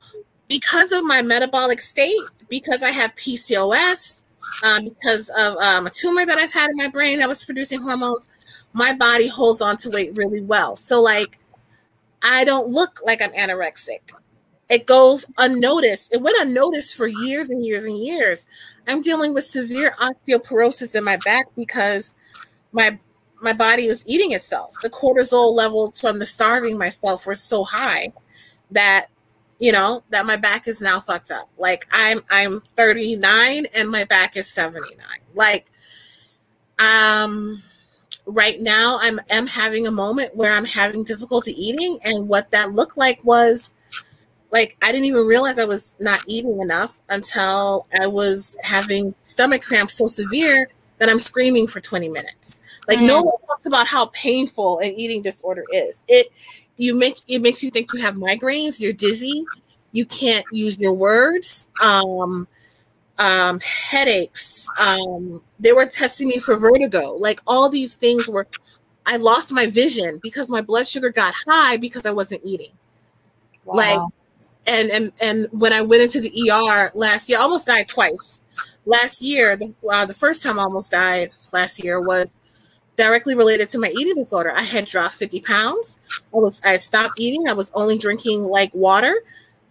because of my metabolic state, because I have PCOS, um, because of um, a tumor that I've had in my brain that was producing hormones, my body holds on to weight really well. So, like, I don't look like I'm anorexic. It goes unnoticed. It went unnoticed for years and years and years. I'm dealing with severe osteoporosis in my back because my my body was eating itself. The cortisol levels from the starving myself were so high that you know that my back is now fucked up. Like I'm I'm 39 and my back is 79. Like um right now I'm am having a moment where I'm having difficulty eating and what that looked like was like I didn't even realize I was not eating enough until I was having stomach cramps so severe that I'm screaming for 20 minutes. Like mm. no one talks about how painful an eating disorder is. It you make it makes you think you have migraines, you're dizzy, you can't use your words. Um um, headaches. Um, they were testing me for vertigo. Like all these things were, I lost my vision because my blood sugar got high because I wasn't eating. Wow. Like, and and and when I went into the ER last year, I almost died twice. Last year, the uh, the first time I almost died last year was directly related to my eating disorder. I had dropped 50 pounds. I was I stopped eating. I was only drinking like water.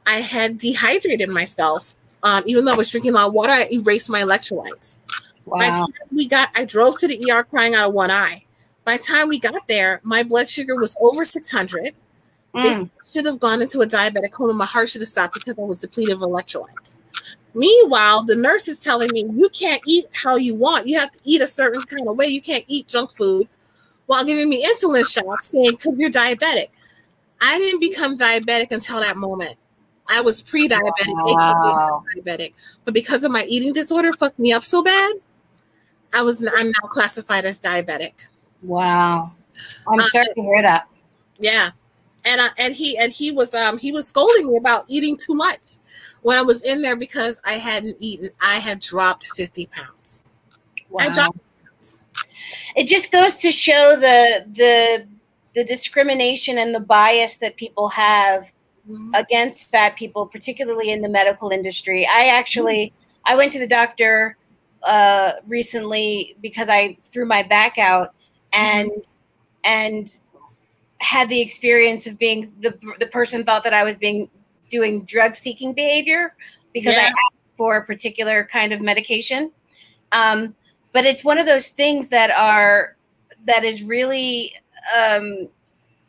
I had dehydrated myself um, even though I was drinking a lot of water, I erased my electrolytes. Wow. By the time we got, I drove to the ER crying out of one eye. By the time we got there, my blood sugar was over 600. Mm. should have gone into a diabetic coma. My heart should have stopped because I was depleted of electrolytes. Meanwhile, the nurse is telling me you can't eat how you want. You have to eat a certain kind of way. You can't eat junk food while giving me insulin shots saying because you're diabetic. I didn't become diabetic until that moment. I was pre-diabetic, wow. diabetic, but because of my eating disorder, fucked me up so bad. I was I'm now classified as diabetic. Wow, I'm uh, sorry to hear that. Yeah, and uh, and he and he was um he was scolding me about eating too much when I was in there because I hadn't eaten. I had dropped fifty pounds. Wow. I dropped pounds. It just goes to show the the the discrimination and the bias that people have mm-hmm. against fat people, particularly in the medical industry. I actually mm-hmm. I went to the doctor uh, recently because I threw my back out and mm-hmm. and had the experience of being the the person thought that I was being doing drug seeking behavior because yeah. I asked for a particular kind of medication. Um, but it's one of those things that are that is really um,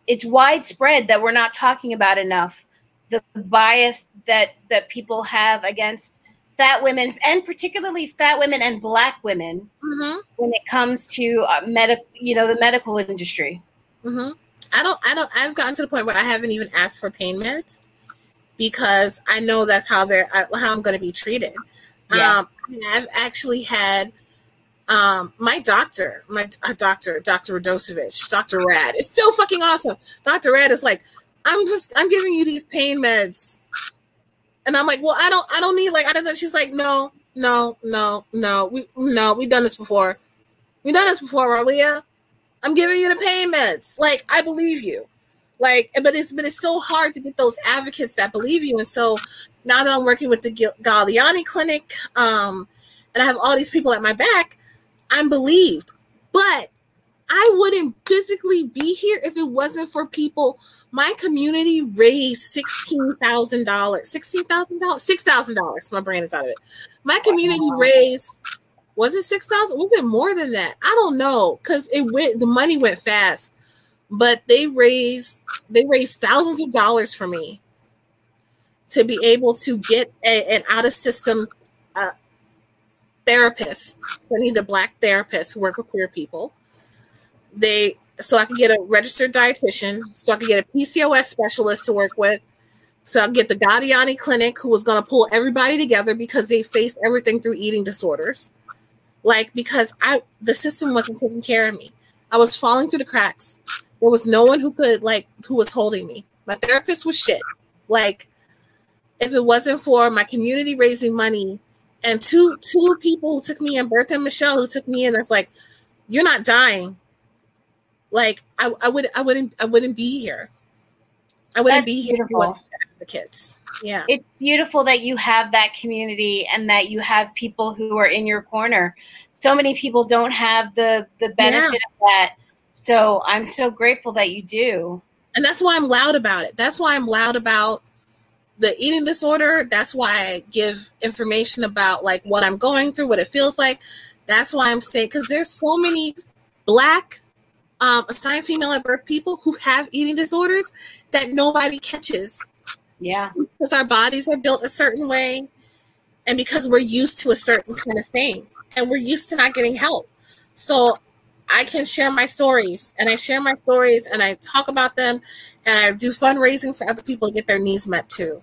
it's widespread that we're not talking about enough the bias that that people have against fat women and particularly fat women and black women mm-hmm. when it comes to uh, medical you know the medical industry mm-hmm. I don't i don't i've gotten to the point where i haven't even asked for pain meds because i know that's how they're how i'm going to be treated yeah. um, i've actually had um, my doctor, my uh, doctor, Dr. Radosevich, Dr. Rad, is so fucking awesome. Dr. Rad is like, I'm just I'm giving you these pain meds. And I'm like, well, I don't I don't need like I don't know. she's like, no, no, no, no. We no, we've done this before. We've done this before, Rawiyah. I'm giving you the pain meds. Like, I believe you. Like, but it's but it's so hard to get those advocates that believe you. And so now that I'm working with the Gaudiani Clinic, um, and I have all these people at my back, I'm believed. But I wouldn't physically be here if it wasn't for people. My community raised sixteen thousand dollars, sixteen thousand dollars, six thousand dollars. My brain is out of it. My community raised was it six thousand? Was it more than that? I don't know because it went. The money went fast, but they raised they raised thousands of dollars for me to be able to get a, an out of system uh, therapist. I need a black therapist who work with queer people they so I could get a registered dietitian, so I could get a PCOS specialist to work with, so I get the Gaudiani Clinic, who was going to pull everybody together because they face everything through eating disorders. Like because I the system wasn't taking care of me. I was falling through the cracks. There was no one who could like who was holding me. My therapist was shit. Like if it wasn't for my community raising money and two two people who took me in, Bertha and Michelle, who took me in, that's like, you're not dying. Like I, I would I wouldn't I wouldn't be here. I wouldn't that's be here with the kids. Yeah. It's beautiful that you have that community and that you have people who are in your corner. So many people don't have the the benefit yeah. of that. So I'm so grateful that you do. And that's why I'm loud about it. That's why I'm loud about the eating disorder. That's why I give information about like what I'm going through, what it feels like. That's why I'm saying because there's so many black um, assigned female at birth people who have eating disorders that nobody catches. Yeah. Because our bodies are built a certain way and because we're used to a certain kind of thing and we're used to not getting help. So I can share my stories and I share my stories and I talk about them and I do fundraising for other people to get their needs met too.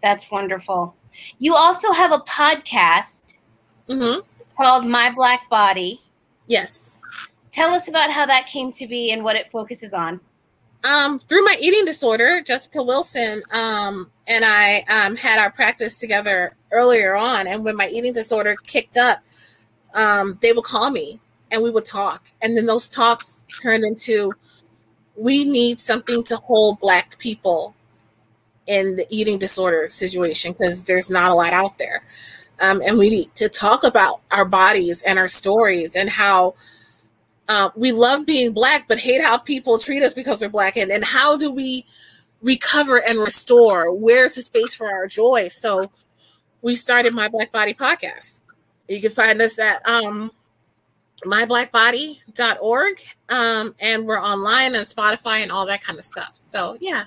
That's wonderful. You also have a podcast mm-hmm. called My Black Body. Yes. Tell us about how that came to be and what it focuses on. Um, through my eating disorder, Jessica Wilson um, and I um, had our practice together earlier on. And when my eating disorder kicked up, um, they would call me and we would talk. And then those talks turned into we need something to hold Black people in the eating disorder situation because there's not a lot out there. Um, and we need to talk about our bodies and our stories and how uh, we love being black, but hate how people treat us because we're black. And, and how do we recover and restore? Where's the space for our joy? So we started My Black Body podcast. You can find us at um, myblackbody.org. Um, and we're online and Spotify and all that kind of stuff. So, yeah.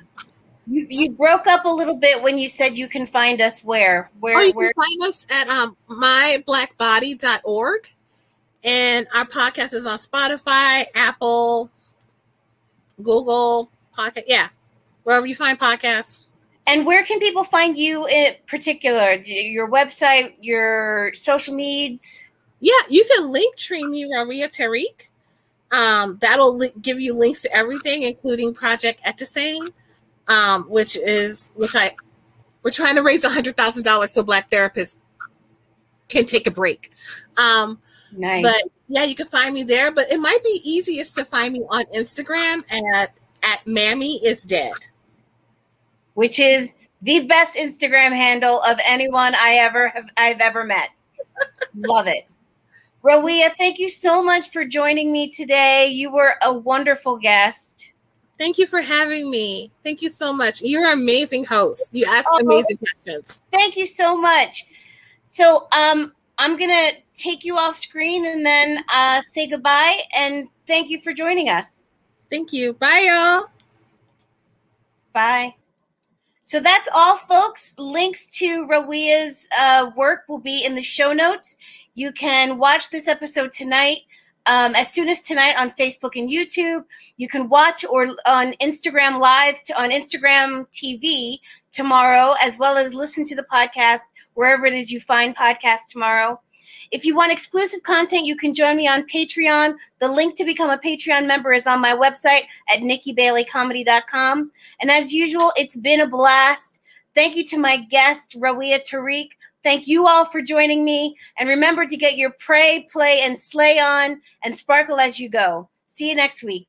You, you broke up a little bit when you said you can find us where? Where, oh, you where? can find us at um, myblackbody.org. And our podcast is on Spotify, Apple, Google, Pocket. Yeah, wherever you find podcasts. And where can people find you in particular? Your website, your social medias? Yeah, you can link tree me, Rawiyah Tariq. Um, that'll li- give you links to everything, including Project Etisane, um, which is which I we're trying to raise a hundred thousand dollars so Black therapists can take a break. Um, Nice. But yeah, you can find me there. But it might be easiest to find me on Instagram at at Mammy is dead. Which is the best Instagram handle of anyone I ever have I've ever met. Love it. Rawiyah, thank you so much for joining me today. You were a wonderful guest. Thank you for having me. Thank you so much. You're an amazing host. You ask oh, amazing questions. Thank you so much. So, um, I'm going to take you off screen and then uh, say goodbye. And thank you for joining us. Thank you. Bye, y'all. Bye. So that's all, folks. Links to Rawiyah's uh, work will be in the show notes. You can watch this episode tonight. Um, as soon as tonight on Facebook and YouTube, you can watch or on Instagram Live to, on Instagram TV tomorrow, as well as listen to the podcast wherever it is you find podcasts tomorrow. If you want exclusive content, you can join me on Patreon. The link to become a Patreon member is on my website at nikkibaileycomedy.com. And as usual, it's been a blast. Thank you to my guest, Rawiyah Tariq. Thank you all for joining me. And remember to get your pray, play, and slay on and sparkle as you go. See you next week.